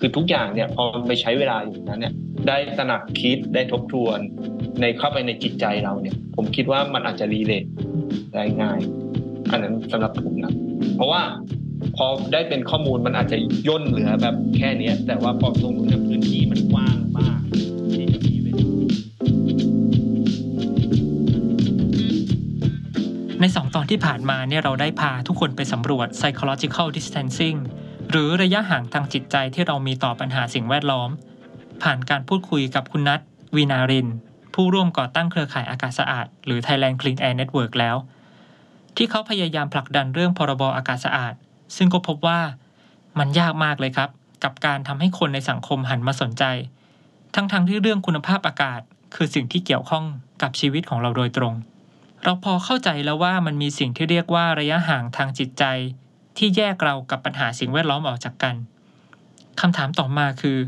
คือทุกอย่างเนี่ยพอไปใช้เวลาอยู่นั้นเนี่ยได้ตระหนักคิดได้ทบทวนในเข้าไปในจิตใจเราเนี่ย ผมคิดว่ามันอาจจะรีเลทได้ง่าย อันนั้นสำหรับผมนะเพราะว่าพอได้เป็นข้อมูลมันอาจจะย่นเหลือแบบแค่นี้แต่ว่าพอตรงนู้นพื้นที่มันกว้างมากที่จะมีเวลาใน 2 ตอนที่ผ่านมาเนี่ยเราได้พาทุกคนไปสำรวจ psychological distancing หรือระยะห่างทางจิตใจที่เรามีต่อปัญหาสิ่งแวดล้อม ผ่านการพูดคุยกับคุณนัทวีนาริน ผู้ร่วมก่อตั้งเครือข่ายอากาศสะอาด หรือ Thailand Clean Air Network แล้ว ที่เขาพยายามผลักดันเรื่องพรบอากาศสะอาด ซึ่งก็พบว่ามันยากมากเลยครับ กับการทำให้คนในสังคมหันมาสนใจ ทั้งๆทที่เรื่องคุณภาพอากาศ คือสิ่งที่เกี่ยวข้องกับชีวิตของเราโดยตรง เราพอเข้าใจแล้วว่ามันมีสิ่งที่เรียกว่าระยะห่างทางจิตใจ ที่แยกเรากับปัญหาสิ่งแวดล้อมออกจากกันคำถามต่อมาคือ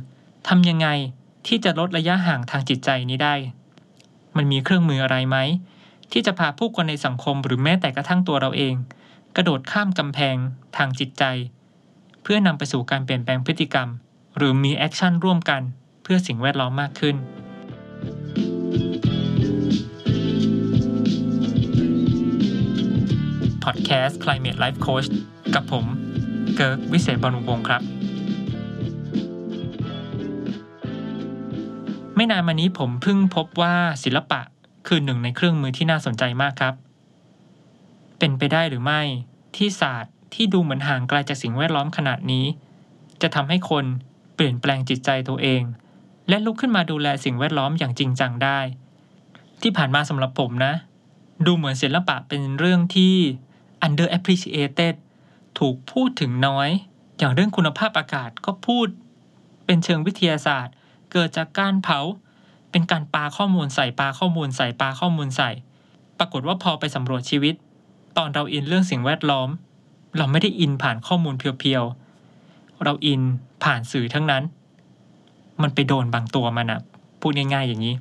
ทำยังไงที่จะลดระยะห่างทางจิตใจนี้ได้ มันมีเครื่องมืออะไรไหม ที่จะพาผู้คนในสังคมหรือแม้แต่กระทั่งตัวเราเอง กระโดดข้ามกำแพงทางจิตใจ เพื่อนำไปสู่การเปลี่ยนแปลงพฤติกรรม หรือมี action ร่วมกันเพื่อสิ่งแวดล้อมมากขึ้นพอดแคสต์ Climate Life Coach กับผม เกิร์กวิเศษบรรลุวงครับ ไม่นานมานี้ผมเพิ่งพบว่าศิลปะคือหนึ่งในเครื่องมือที่น่าสนใจมากครับ เป็นไปได้หรือไม่ที่ศาสตร์ที่ดูเหมือนห่างไกลจากสิ่งแวดล้อมขนาดนี้ จะทำให้คนเปลี่ยนแปลงจิตใจตัวเอง และลุกขึ้นมาดูแลสิ่งแวดล้อมอย่างจริงจังได้ ที่ผ่านมาสำหรับผมนะ ดูเหมือนศิลปะเป็นเรื่องที่ underappreciated ถูกพูดถึงน้อย อย่างเรื่องคุณภาพอากาศก็พูด เป็นเชิงวิทยาศาสตร์ เกิดจากการเผา เป็นการปาข้อมูลใส่ปาข้อมูลใส่ปาข้อมูลใส่ ปรากฏว่าพอไปสำรวจชีวิต ตอนเราอินเรื่องสิ่งแวดล้อม เราไม่ได้อินผ่านข้อมูลเพียวๆ เราอินผ่านสื่อทั้งนั้น มันไปโดนบางตัวมันอะพูดง่ายๆอย่างนี้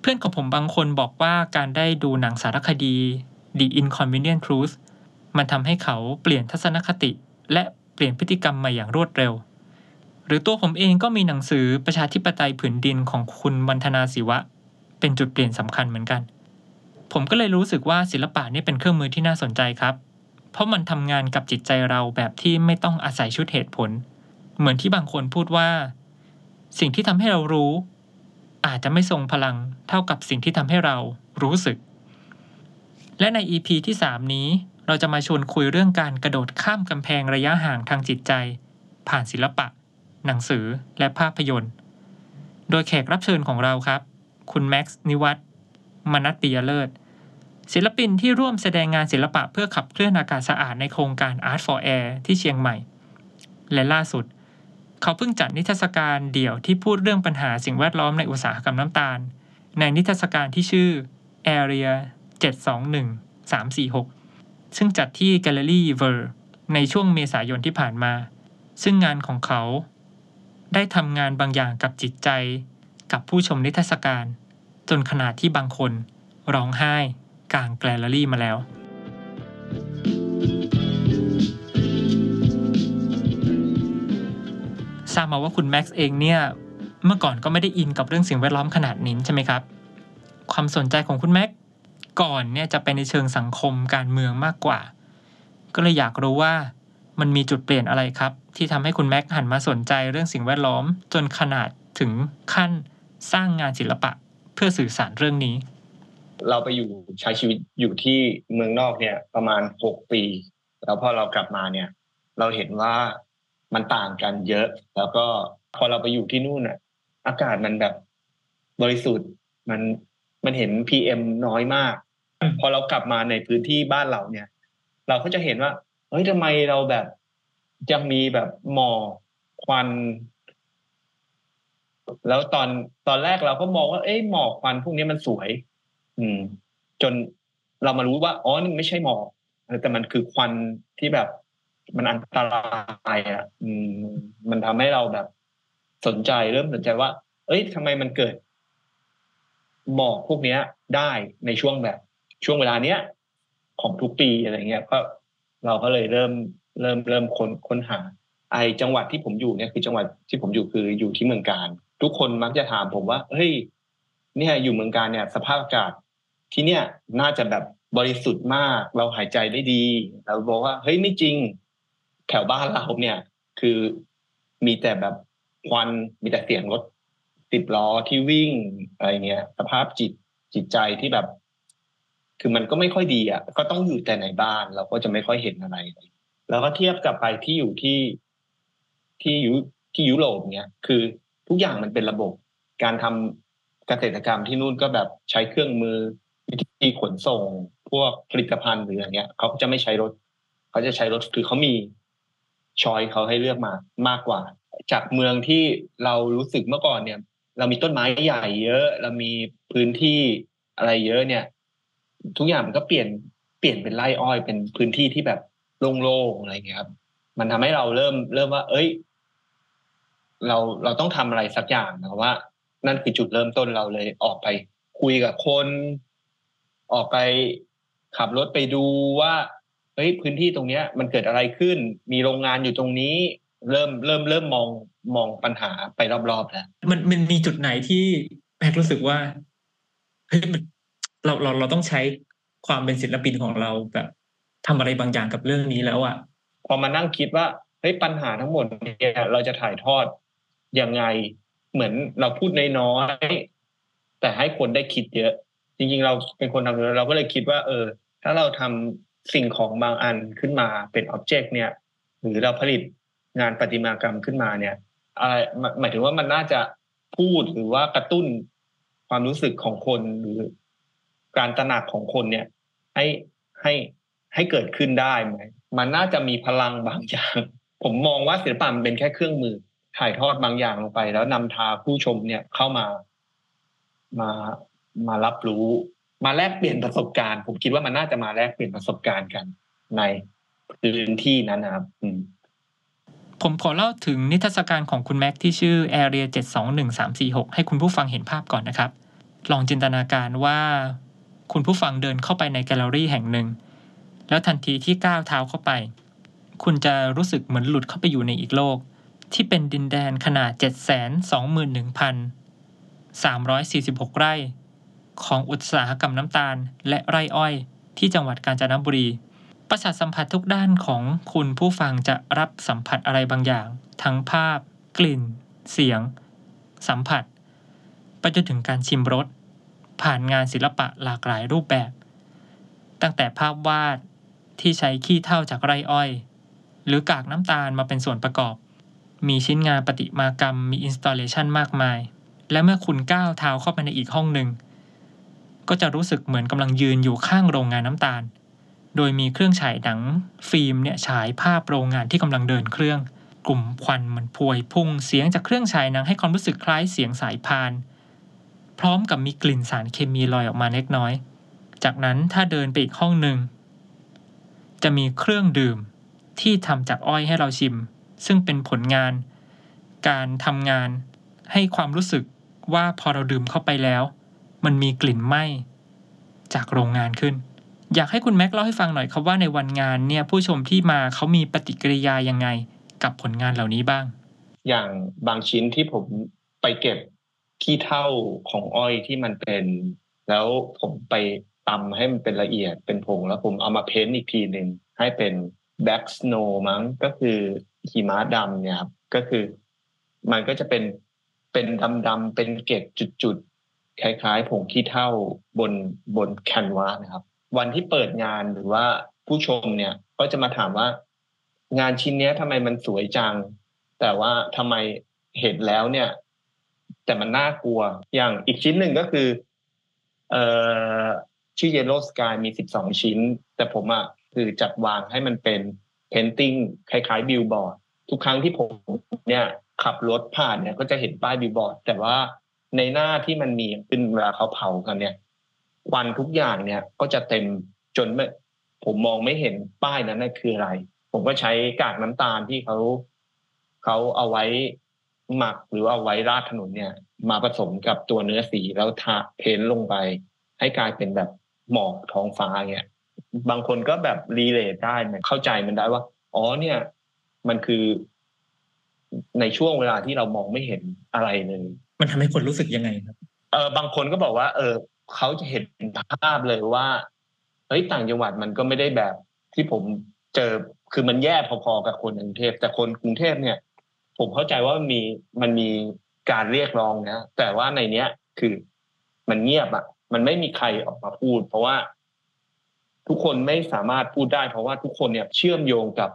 เพื่อนของผมบางคนบอกว่าการได้ดูหนังสารคดี The Inconvenient Truth มันทำให้เขาเปลี่ยนทัศนคติ และเปลี่ยนพฤติกรรมมาอย่างรวดเร็ว หรือตัวผมเองก็มีหนังสือประชาธิปไตยผืนดินของคุณวันธนาศิวะ เป็นจุดเปลี่ยนสำคัญเหมือนกัน ผมก็เลยรู้สึกว่าศิลปะนี่เป็นเครื่องมือที่น่าสนใจครับ เพราะมันทำงานกับจิตใจเราแบบที่ไม่ต้องอาศัยชุดเหตุผล เหมือนที่บางคนพูดว่า สิ่งที่ทำให้เรารู้ อาจจะไม่ทรงพลังเท่ากับสิ่งที่ทำให้เรารู้สึก และใน EP ที่ 3 นี้ เราจะมาชวนคุยเรื่องการกระโดดข้ามกำแพงระยะห่างทางจิตใจ ผ่านศิลปะ หนังสือและภาพยนตร์ โดยแขกรับเชิญของเราครับ คุณแม็กซ์นิวัตมนัตปิยเลิศศิลปินที่ร่วมแสดงงานศิลปะเพื่อขับเคลื่อนอากาศสะอาดในโครงการ Art for Air ที่เชียงใหม่ และล่าสุด เขาเพิ่งจัดนิทรรศการเดี่ยวที่พูดเรื่องปัญหาสิ่งแวดล้อมในอุตสาหกรรมน้ำตาล ในนิทรรศการที่ชื่อ Area 721 346 ซึ่งจัดที่ Gallery Ver ในช่วงเมษายนที่ผ่านมา ซึ่งงานของเขา ได้ทำงานบางอย่างกับจิตใจ กับผู้ชมนิทรรศการ จนขนาดที่บางคนร้องไห้กลางแกลเลอรี่มาแล้ว ทราบมาว่าคุณแม็กซ์เองเนี่ยเมื่อก่อนก็ไม่ได้อินกับเรื่องสิ่งแวดล้อมขนาดนี้ใช่ไหมครับ ความสนใจของคุณแม็กซ์ ก่อนเนี่ยจะไปในเชิงสังคมการเมืองมากกว่า ก็เลยอยากรู้ว่ามันมีจุดเปลี่ยนอะไรครับ ที่ทำให้คุณแม็กหันมาสนใจเรื่องสิ่งแวดล้อม จนขนาดถึงขั้นสร้างงานศิลปะเพื่อสื่อสารเรื่องนี้ เราไปอยู่ใช้ชีวิตอยู่ที่เมืองนอกเนี่ยประมาณหกปี แล้วพอเรากลับมาเนี่ย เราเห็นว่ามันต่างกันเยอะ แล้วก็พอเราไปอยู่ที่นู่นอะ อากาศมันแบบบริสุทธิ์มันมันเห็นพีเอมน้อยมาก พอเรากลับมาในพื้นที่บ้านเราเนี่ย เราก็จะเห็นว่าเฮ้ยทำไมเราแบบยังมีแบบหมอกควัน แล้วตอนตอนแรกเราก็มองว่า เอ้ยหมอกควันพวกนี้มันสวย อืม จนเรามารู้ว่าอ๋อนี่ไม่ใช่หมอกแต่มันคือควันที่แบบมันอันตรายอะ อืม มันทำให้เราแบบสนใจเริ่มสนใจว่า เอ้ยทำไมมันเกิดหมอกพวกเนี้ย ได้ในช่วงแบบ ช่วงเวลาเนี้ยของทุกปีอะไรเงี้ยก็เราก็เลยเริ่มเริ่มเริ่มค้นค้นหา ไอจังหวัดที่ผมอยู่เนี่ยคือจังหวัดที่ผมอยู่คืออยู่ที่เมืองการ ทุกคนมักจะถามผมว่าเฮ้ยเนี่ยอยู่เมืองการเนี่ย สภาพอากาศที่เนี่ยน่าจะแบบบริสุทธิ์มาก เราหายใจได้ดีเราบอกว่าเฮ้ยไม่จริง แถวบ้านเราเนี่ย คือมีแต่แบบควันมีแต่เสียงรถติดล้อที่วิ่งอะไรเงี้ย สภาพจิตจิตใจที่แบบ คือมันก็ไม่ค่อยดีอะก็ต้องอยู่แต่ในบ้านเราก็จะไม่ค่อยเห็นอะไร แล้วก็เทียบกับไปที่อยู่ที่ที่ยุที่ยุโรปเนี้ยคือทุกอย่างมันเป็นระบบ การทำเกษตรกรรมที่นู่นก็แบบใช้เครื่องมือวิธีขนส่ง พวกผลิตภัณฑ์หรืออะไรเงี้ยเขาจะไม่ใช้รถเขาจะใช้รถคือเขามีชอยเขาให้เลือกมามากกว่า จากเมืองที่เรารู้สึกเมื่อก่อนเนี่ย เรามีต้นไม้ใหญ่เยอะ เรามีพื้นที่อะไรเยอะเนี่ย ทุกอย่างมันก็เปลี่ยนเปลี่ยนเป็นไร่อ้อยเป็นพื้นที่ที่แบบโล่งๆอะไรเงี้ยครับ มันทำให้เราเริ่มเริ่มว่า เอ้ย เราเราต้องทำอะไรสักอย่างนะว่า นั่นคือจุดเริ่มต้นเราเลยออกไป คุยกับคน ออกไปขับรถไปดูว่าเฮ้ยพื้นที่ตรงเนี้ย มันเกิดอะไรขึ้น มีโรงงานอยู่ตรงนี้ เริ่มเริ่มเริ่มมองมองปัญหาไปรอบๆแล้วมันมันมีจุดไหนที่แม็กรู้สึกว่าเฮ้ยมัน เราเราเราต้องใช้ความเป็นศิลปินของเราแบบทำอะไรบางอย่างกับเรื่องนี้แล้วอะพอมานั่งคิดว่าเฮ้ยปัญหาทั้งหมดเนี่ยเราจะถ่ายทอดยังไงเหมือนเราพูดน้อยๆแต่ให้คนได้คิดเยอะ จริง ๆ เราเป็นคนทำเราก็เลยคิดว่า เออ ถ้าเราทำสิ่งของบางอันขึ้นมาเป็นอ็อบเจกต์เนี่ย หรือเราผลิตงานประติมากรรมขึ้นมาเนี่ยอะไรหมายถึงว่ามันน่าจะพูดหรือว่ากระตุ้นความรู้สึกของคนหรือ การตระหนักของคนเนี่ย ให้ให้ให้เกิดขึ้นได้ไหมมันน่าจะมีพลังบางอย่าง ผมมองว่าศิลปะมันเป็นแค่เครื่องมือถ่ายทอดบางอย่างลงไป แล้วนำทาผู้ชมเนี่ยเข้ามามามารับรู้ มาแลกเปลี่ยนประสบการณ์ ผมคิดว่ามันน่าจะมาแลกเปลี่ยนประสบการณ์กัน ในพื้นที่นั้นนะครับผมขอเล่าถึงนิทรรศการของคุณแม็กที่ชื่อ Area 721346 ให้คุณผู้ฟังเห็นภาพก่อนนะครับ ลองจินตนาการว่า คุณผู้ฟังเดินเข้าไปในแกลเลอรี่แห่งหนึ่ง แล้วทันทีที่ก้าวเท้าเข้าไป คุณจะรู้สึกเหมือนหลุดเข้าไปอยู่ในอีกโลก ที่เป็นดินแดนขนาด 721,346 ไร่ ของอุตสาหกรรมน้ำตาลและไร่อ้อย ที่จังหวัดกาญจนบุรี ประสาทสัมผัสทุกด้านของคุณผู้ฟังจะรับสัมผัสอะไรบางอย่าง ทั้งภาพ กลิ่น เสียง สัมผัส ไปจนถึงการชิมรส ผ่านงานศิลปะหลากหลายรูปแบบ ตั้งแต่ภาพวาดที่ใช้ขี้เท่าจากไรอ้อย หรือกากน้ำตาลมาเป็นส่วนประกอบ มีชิ้นงานปฏิมากรรมมีอินสตาเลชันมากมาย และเมื่อคุณก้าวเท้าเข้าไปในอีกห้องหนึ่ง ก็จะรู้สึกเหมือนกำลังยืนอยู่ข้างโรงงานน้ำตาล โดยมีเครื่องฉายหนัง ฟิล์มเนี่ยฉายภาพโรงงานที่กำลังเดินเครื่อง กลุ่มควันมันพวยพุ่งเสียงจากเครื่องฉายหนังให้ความรู้สึกคล้ายเสียงสายพาน พร้อมกับมีกลิ่นสารเคมีลอยออกมาเล็กน้อย จากนั้นถ้าเดินไปอีกห้องหนึ่ง จะมีเครื่องดื่มที่ทำจากอ้อยให้เราชิม ซึ่งเป็นผลงาน การทำงานให้ความรู้สึกว่าพอเราดื่มเข้าไปแล้ว มันมีกลิ่นไหม้จากโรงงานขึ้น อยากให้คุณแม็กเล่าให้ฟังหน่อยครับว่าในวันงานเนี่ยผู้ชมที่มาเขามีปฏิกิริยายังไง กับผลงานเหล่านี้บ้าง อย่างบางชิ้นที่ผมไปเก็บ ขี้เท่าของอ้อยที่มันเป็น แล้วผมไปตำให้มันเป็นละเอียดเป็นผงแล้วผมเอามาเพ้นอีกทีหนึ่งให้เป็นแบ็กสโนมั้งก็คือหิมะดำเนี่ยครับก็คือ มันก็จะเป็นเป็นดำๆเป็นเกล็ดจุดๆคล้ายๆผงขี้เท่าบนบนแคนวาสนะครับ วันที่เปิดงานหรือว่าผู้ชมเนี่ย ก็จะมาถามว่า งานชิ้นนี้ทำไมมันสวยจัง แต่ว่าทำไมเห็นแล้วเนี่ย แต่มันน่ากลัว อย่างอีกชิ้นหนึ่งก็คือ เอ่อชื่อ Yellow Sky มี12ชิ้น แต่ผมอะคือจัดวางให้มันเป็น painting คล้ายๆบิลบอร์ดทุกครั้งที่ผมเนี่ย ขับรถผ่านเนี่ย ก็จะเห็นป้ายบิลบอร์ดแต่ว่าในหน้าที่มันมีควันเวลาเขาเผากันเนี่ยควันทุกอย่างเนี่ยก็จะเต็มจนไม่ผมมองไม่เห็นป้ายนั้นนั่นคืออะไร ผมก็ใช้กากน้ำตาลที่เขาเขาเอาไว้ หมักหรือเอาไว้ราดถนนเนี่ย มาผสมกับตัวเนื้อสีแล้วทา paint ลงไป ให้กลายเป็นแบบหมอกท้องฟ้าเนี่ยบางคนก็แบบรีเลทได้เข้าใจมันได้ว่า อ๋อเนี่ย มันคือในช่วงเวลาที่เรามองไม่เห็นอะไรเลยมันทำให้คนรู้สึกยังไงครับ เออบางคนก็บอกว่า เออเขาจะเห็นภาพเลยว่าเฮ้ยต่างจังหวัดมันก็ไม่ได้แบบที่ผมเจอคือมันแย่พอๆกับคนกรุงเทพแต่คนกรุงเทพเนี่ย ผมเข้าใจว่ามันมีมันมีการเรียกร้องนะแต่ว่าในเนี้ยคือมันเงียบอะมันไม่มีใครออกมาพูด เพราะว่าทุกคนไม่สามารถพูดได้ เพราะว่าทุกคนเนี่ยเชื่อมโยงกับ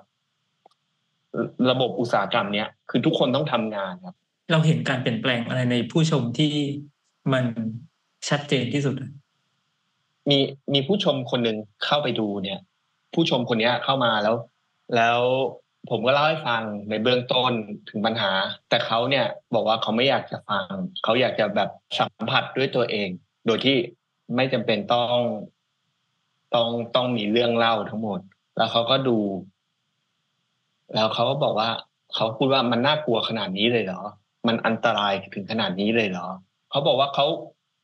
ระบบอุตสาหกรรมเนี้ยคือทุกคนต้องทำงานครับ เราเห็นการเปลี่ยนแปลงอะไรในผู้ชมที่มันชัดเจนที่สุด มีมีผู้ชมคนหนึ่งเข้าไปดูเนี่ย ผู้ชมคนเนี้ยเข้ามาแล้ว แล้ว ผมก็เล่าให้ฟังในเบื้องต้นถึงปัญหา แต่เขาเนี่ยบอกว่าเขาไม่อยากจะฟัง เขาอยากจะแบบสัมผัสด้วยตัวเอง โดยที่ไม่จำเป็นต้องต้องต้องมีเรื่องเล่าทั้งหมด แล้วเขาก็ดู แล้วเขาก็บอกว่า เขาพูดว่ามันน่ากลัวขนาดนี้เลยเหรอ มันอันตรายถึงขนาดนี้เลยเหรอ เขาบอกว่าเขา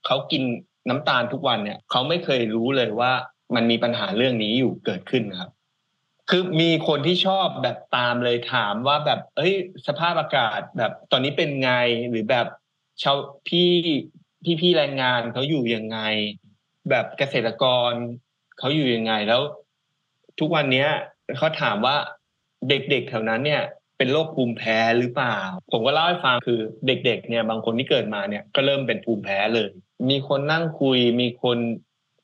เขากินน้ำตาลทุกวันเนี่ย เขาไม่เคยรู้เลยว่ามันมีปัญหาเรื่องนี้อยู่เกิดขึ้นครับ คือมีคนที่ชอบแบบตามเลยถามว่าแบบ เอ้ย สภาพอากาศแบบตอนนี้เป็นไงหรือแบบชาวพี่พี่พี่แรงงานเขาอยู่ยังไง แบบเกษตรกรเขาอยู่ยังไงแล้ว ทุกวันเนี้ยเขาถามว่าเด็กๆแถวนั้นเนี่ย เป็นโรคภูมิแพ้หรือเปล่า ผมก็เล่าให้ฟังคือเด็ก ๆ เนี่ย บางคนที่เกิดมาเนี่ยก็เริ่มเป็นภูมิแพ้เลย มีคนนั่งคุยมีคน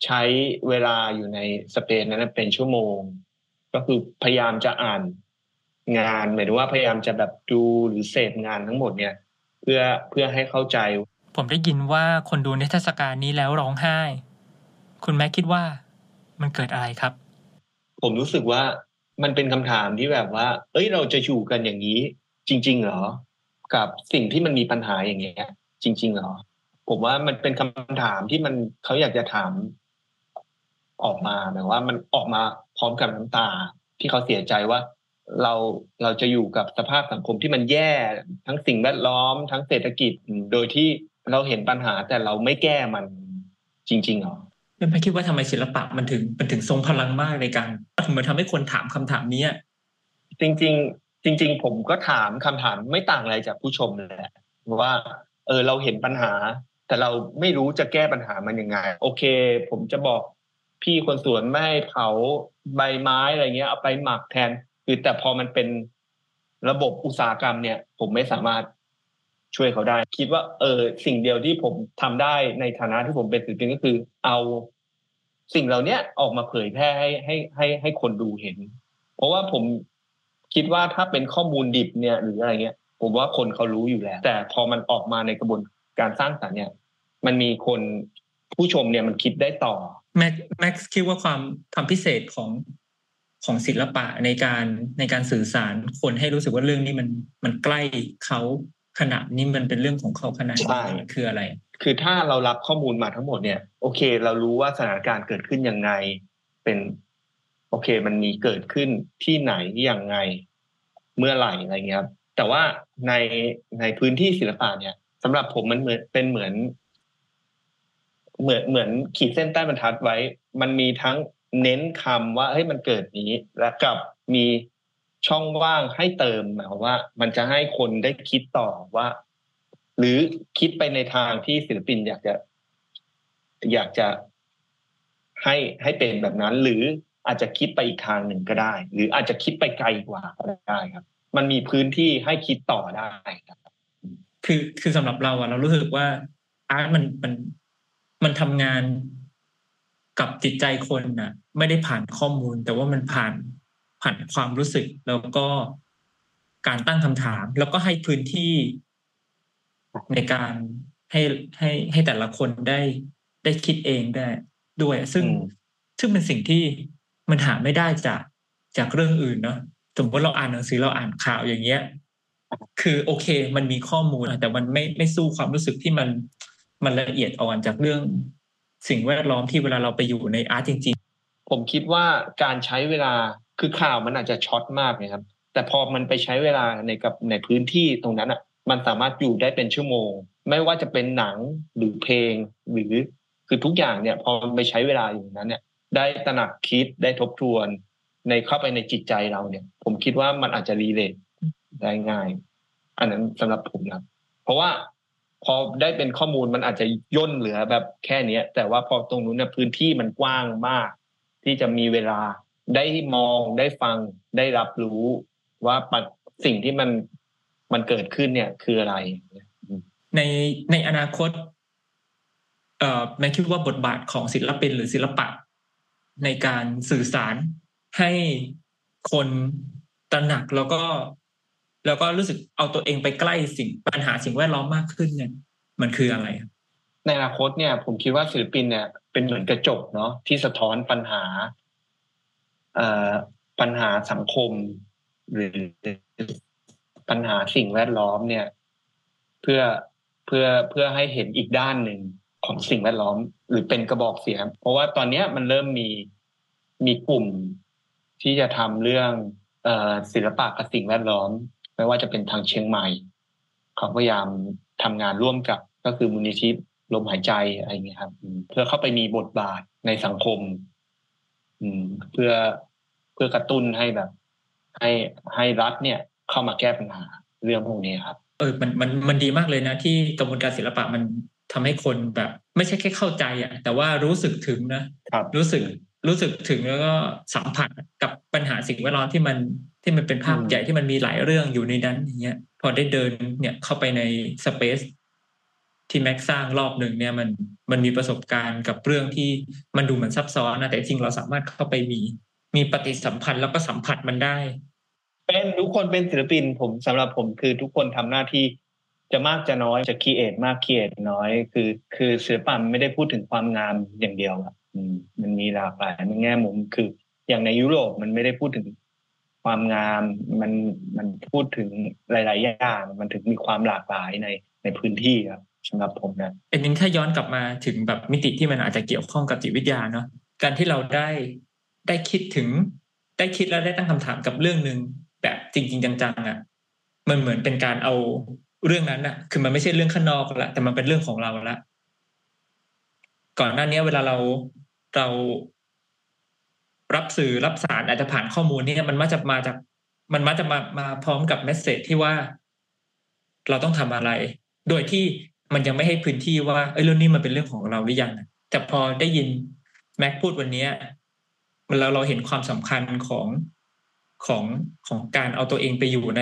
ใช้เวลาอยู่ในสเปนนั้นเป็นชั่วโมง ก็คือพยายามจะอ่านงานหมายถึงว่าพยายามจะแบบดูหรือเสพงานทั้งหมดเนี่ย เพื่อเพื่อให้เข้าใจ ผมได้ยินว่าคนดูนิทรรศการนี้แล้วร้องไห้ คุณแม่คิดว่ามันเกิดอะไรครับ ผมรู้สึกว่ามันเป็นคำถามที่แบบว่า เอ้ยเราจะอยู่กันอย่างนี้ จริง ๆ เหรอ กับสิ่งที่มันมีปัญหาอย่างเงี้ย จริง ๆ เหรอ ผมว่ามันเป็นคำถามที่มันเขาอยากจะถาม ออกมาหมายว่ามันออกมา พร้อมกับน้ำตาที่เขาเสียใจว่าเราเราจะอยู่กับสภาพสังคมที่มันแย่ทั้งสิ่งแวดล้อม ทั้งเศรษฐกิจโดยที่เราเห็นปัญหาแต่เราไม่แก้มันจริงๆเหรอไม่คิดว่าทำไมศิลปะมันถึงมันถึงทรงพลังมากในการถึงมาทำให้คนถามคำถามนี้จริง ๆ จริง ๆ ผมก็ถามคำถามไม่ต่างอะไรจากผู้ชมเลยแหละว่า เออเราเห็นปัญหา แต่เราไม่รู้จะแก้ปัญหามันยังไง โอเค ผมจะบอก พี่คนสวนไม่ให้เผาใบไม้อะไรเงี้ยเอาไปหมักแทน คือแต่พอมันเป็นระบบอุตสาหกรรมเนี่ย ผมไม่สามารถช่วยเขาได้ คิดว่า เออ สิ่งเดียวที่ผมทำได้ในฐานะที่ผมเป็นศิลปินก็คือ เอาสิ่งเหล่านี้ออกมาเผยแพร่ให้ให้ให้ให้คนดูเห็น เพราะว่าผมคิดว่าถ้าเป็นข้อมูลดิบเนี่ย หรืออะไรเงี้ย ผมว่าคนเขารู้อยู่แล้ว แต่พอมันออกมาในกระบวนการสร้างสรรค์เนี่ย มันมีคน ผู้ชมเนี่ยมันคิดได้ต่อแม็กแม็กคิดว่าความความพิเศษของของศิลปะในการในการสื่อสารคนให้รู้สึกว่าเรื่องนี้มันมันใกล้เขาขนาดนี้มันเป็นเรื่องของเขาขนาดนี้คืออะไร คือถ้าเรารับข้อมูลมาทั้งหมดเนี่ย โอเค เรารู้ว่าสถานการณ์เกิดขึ้นยังไง เป็นโอเค มันมีเกิดขึ้นที่ไหนยังไง เมื่อไหร่อะไรเงี้ยครับแต่ว่าในในพื้นที่ศิลปะเนี่ยสำหรับผมมันเหมือนเป็นเหมือน เหมือนเหมือนขีดเส้นใต้บรรทัดไว้ มันมีทั้งเน้นคำว่าเฮ้ยมันเกิดนี้ แล้วกับมีช่องว่างให้เติมหมายความว่า มันจะให้คนได้คิดต่อว่า หรือคิดไปในทางที่ศิลปินอยากจะ อยากจะให้ให้เป็นแบบนั้น หรืออาจจะคิดไปอีกทางหนึ่งก็ได้ หรืออาจจะคิดไปไกลกว่าก็ได้ครับ มันมีพื้นที่ให้คิดต่อได้ครับคือคือสำหรับเราอะเรารู้สึกว่าอาร์ตมันมัน มันทำงานกับจิตใจคนน่ะ ไม่ได้ผ่านข้อมูล แต่ว่ามันผ่านผ่านความรู้สึก แล้วก็การตั้งคำถาม แล้วก็ให้พื้นที่ในการให้ให้ให้แต่ละคนได้ได้คิดเองได้ด้วย ซึ่งซึ่งเป็นสิ่งที่มันหาไม่ได้จากจากเรื่องอื่นเนาะสมมติเราอ่านหนังสือเราอ่านข่าวอย่างเงี้ย คือโอเค มันมีข้อมูลแต่มันไม่ไม่สู้ความรู้สึกที่มัน มันละเอียดอ่อนจากเรื่องสิ่งแวดล้อมที่เวลาเราไปอยู่ในอาร์ตจริง ๆ ผมคิดว่าการใช้เวลาคือข่าวมันอาจจะช็อตมากนะครับ แต่พอมันไปใช้เวลาในกับในพื้นที่ตรงนั้นอะ มันสามารถอยู่ได้เป็นชั่วโมง ไม่ว่าจะเป็นหนังหรือเพลง หรือคือทุกอย่างเนี่ย พอมันไปใช้เวลาอย่างนั้นเนี่ย ได้ตระหนักคิดได้ทบทวน ในเข้าไปในจิตใจเราเนี่ย ผมคิดว่ามันอาจจะรีเลทได้ง่าย อันนั้นสำหรับผมนะเพราะว่า พอได้เป็นข้อมูลมันอาจจะย่นเหลือแบบแค่เนี้ย แต่ว่าพอตรงนู้นเนี่ยพื้นที่มันกว้างมาก ที่จะมีเวลาได้มองได้ฟังได้รับรู้ว่าสิ่งที่มันมันเกิดขึ้นเนี่ยคืออะไร ในในอนาคต เอ่อแม่คิดว่าบทบาทของศิลปินหรือศิลปะ ในการสื่อสารให้คนตระหนักแล้วก็ แล้วก็รู้สึกเอาตัวเองไปใกล้สิ่งปัญหาสิ่งแวดล้อมมากขึ้นเนี่ย มันคืออะไร ในอนาคตเนี่ย ผมคิดว่าศิลปินเนี่ย เป็นเหมือนกระจกเนาะที่สะท้อนปัญหาเอ่อปัญหาสังคม หรือปัญหาสิ่งแวดล้อมเนี่ย เพื่อเพื่อเพื่อให้เห็นอีกด้านหนึ่งของสิ่งแวดล้อม หรือเป็นกระบอกเสียง เพราะว่าตอนนี้มันเริ่มมีมีกลุ่มที่จะทำเรื่องศิลปะกับสิ่งแวดล้อม ไม่ว่าจะเป็นทางเชียงใหม่เขาพยายามทำงานร่วมกับก็คือมูลนิธิลมหายใจอะไรเงี้ยครับ เพื่อเข้าไปมีบทบาทในสังคม อืม เพื่อเพื่อกระตุ้นให้แบบ ให้ให้รัฐเนี่ยเข้ามาแก้ปัญหาเรื่องพวกนี้ครับ เออมันมันมันดีมากเลยนะ ที่กระบวนการศิลปะมันทำให้คนแบบ ไม่ใช่แค่เข้าใจอะ แต่ว่ารู้สึกถึงนะครับรู้สึก รู้สึกถึงแล้วก็สัมผัสกับปัญหาสิ่งแวดล้อมที่มันที่มันเป็นภาพใหญ่ที่มันมีหลายเรื่องอยู่ในนั้นอย่างเงี้ย พอได้เดินเนี่ยเข้าไปใน space ที่แม็กสร้างรอบหนึ่งเนี่ยมันมันมีประสบการณ์กับเรื่องที่มันดูเหมือนซับซ้อนนะแต่จริงเราสามารถเข้าไปมีมีปฏิสัมพันธ์แล้วก็สัมผัสมันได้ เป็นทุกคนเป็นศิลปินผมสำหรับผมคือทุกคนทำหน้าที่จะมากจะน้อยจะ create มาก create น้อย คือ คือศิลปะมันไม่ได้พูดถึงความงามอย่างเดียวอะ มันมีหลากหลายมันแง่มุมคือ อย่างในยุโรปมันไม่ได้พูดถึงความงามมันมันพูดถึงหลาย ๆ อย่างมันถึงมีความหลากหลายในในพื้นที่ครับสำหรับผมนะอันนี้ถ้าย้อนกลับมาถึงแบบมิติที่มันอาจจะเกี่ยวข้องกับจิตวิทยาเนาะการที่เราได้ได้คิดถึง ได้คิดแล้วได้ตั้งคำถามกับเรื่องหนึ่งแบบจริง ๆ จัง ๆ อะ มันเหมือนเป็นการเอาเรื่องนั้นอะ คือมันไม่ใช่เรื่องข้างนอกละแต่มันเป็นเรื่องของเราละก่อนหน้านี้เวลาเรา เรารับสื่อรับสารอาจจะผ่านข้อมูลนี่มันมักจะมาจาก มันมักจะมามาพร้อมกับเมสเซจที่ว่า เราต้องทำอะไร โดยที่มันยังไม่ให้พื้นที่ว่าเอ้ยเรื่องนี้มันเป็นเรื่องของเราหรือยังแต่พอได้ยินแม็กพูดวันนี้มันเราเราเห็นความสำคัญของของของการเอาตัวเองไปอยู่ใน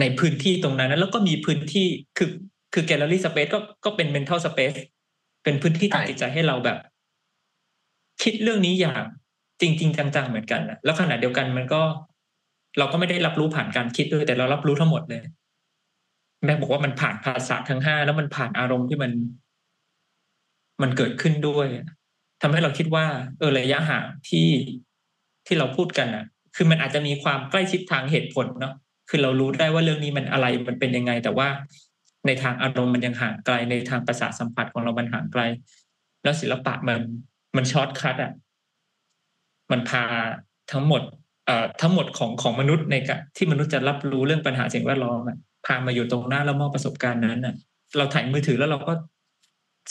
ในพื้นที่ตรงนั้นแล้วก็มีพื้นที่คือคือแกลเลอรี่สเปซก็ก็เป็นเมนทัลสเปซเป็นพื้นที่ทางจิตใจให้เราแบบ คิดเรื่องนี้อย่างจริงจริงจังๆเหมือนกันนะแล้วขณะเดียวกันมันก็ เราก็ไม่ได้รับรู้ผ่านการคิดด้วยแต่เรารับรู้ทั้งหมดเลย แม่บอกว่ามันผ่านภาษาทั้งห้าแล้วมันผ่านอารมณ์ที่มัน มันเกิดขึ้นด้วยทำให้เราคิดว่า เออระยะห่างที่ที่เราพูดกันอะ คือมันอาจจะมีความใกล้ชิดทางเหตุผลเนาะคือเรารู้ได้ว่าเรื่องนี้มันอะไรมันเป็นยังไง แต่ว่าในทางอารมณ์มันยังห่างไกลในทางประสาทสัมผัสของเรามันห่างไกล แล้วศิลปะมัน มัน shortcut อะมันพาทั้งหมดเอ่อทั้งหมดของของมนุษย์ในกที่มนุษย์จะรับรู้เรื่องปัญหาสิ่งแวดล้อมอะพามาอยู่ตรงหน้าแล้วมอบประสบการณ์นั้นอะ เราถ่ายมือถือแล้วเราก็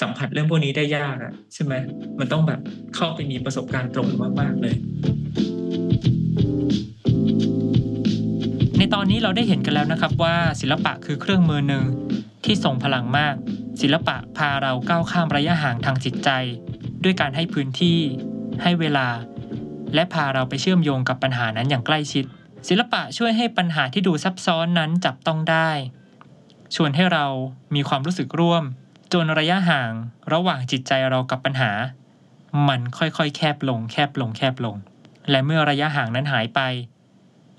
สัมผัสเรื่องพวกนี้ได้ยากอะใช่ไหมมันต้องแบบเข้าไปมีประสบการณ์ตรงมากๆเลย ในตอนนี้เราได้เห็นกันแล้วนะครับว่าศิลปะคือเครื่องมือหนึ่งที่ส่งพลังมาก ศิลปะพาเราก้าวข้ามระยะห่างทางจิตใจ ด้วยการให้พื้นที่ ให้เวลา และพาเราไปเชื่อมโยงกับปัญหานั้นอย่างใกล้ชิด ศิลปะช่วยให้ปัญหาที่ดูซับซ้อนนั้นจับต้องได้ ชวนให้เรามีความรู้สึกร่วม จนระยะห่างระหว่างจิตใจเรากับปัญหา มันค่อยๆ แคบลง แคบลง แคบลง และเมื่อระยะห่างนั้นหายไป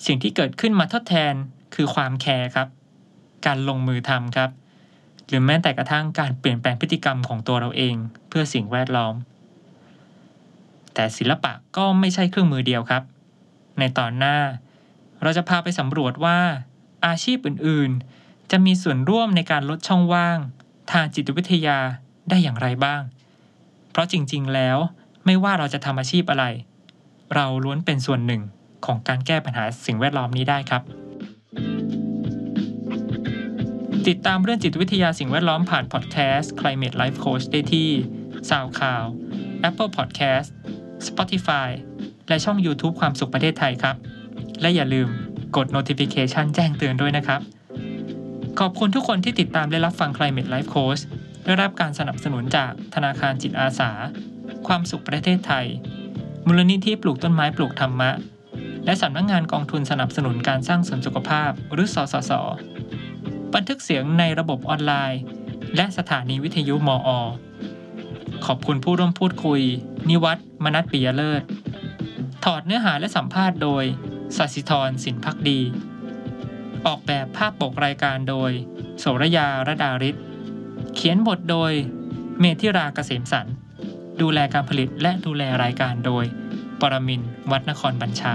สิ่งที่เกิดขึ้นมาทดแทนคือความแคร์ครับ การลงมือทำครับ หรือแม้แต่กระทั่งการเปลี่ยนแปลงพฤติกรรมของตัวเราเอง เพื่อสิ่งแวดล้อม แต่ศิลปะก็ไม่ใช่เครื่องมือเดียวครับ ในตอนหน้า เราจะพาไปสำรวจว่าอาชีพอื่นๆ จะมีส่วนร่วมในการลดช่องว่าง ทางจิตวิทยาได้อย่างไรบ้าง เพราะจริงๆ แล้วไม่ว่าเราจะทำอาชีพอะไร เราล้วนเป็นส่วนหนึ่งของการแก้ปัญหาสิ่งแวดล้อมนี้ได้ครับ ติดตามเรื่องจิตวิทยาสิ่งแวดล้อมผ่านพอดแคสต์ Climate Life Coach ได้ที่ SoundCloud Apple Podcast Spotify และช่อง YouTube ความสุขประเทศไทยครับ และอย่าลืมกด notification แจ้งเตือนด้วยนะครับ ขอบคุณทุกคนที่ติดตามและรับฟัง Climate Life Coach ได้รับการสนับสนุนจากธนาคารจิตอาสา ความสุขประเทศไทย มูลนิธิปลูกต้นไม้ปลูกธรรมะ และสำนักงงานกองทุนสนับสนุนการสร้างเสริมสุขภาพหรือสสส บันทึกเสียงในระบบออนไลน์ และสถานีวิทยุมอ ขอบคุณผู้ร่วมพูดคุย นิวัฒน์มนัทปิยเลิศ ถอดเนื้อหาและสัมภาษณ์โดยสัสิธรสินพักดี ออกแบบภาพปกรายการโดย โสรยาระดาริศเขียนบทโดย เมธิราเกษมสัน ดูแลการผลิตและดูแลรายการโดย ปรมินวัดนครบัญชา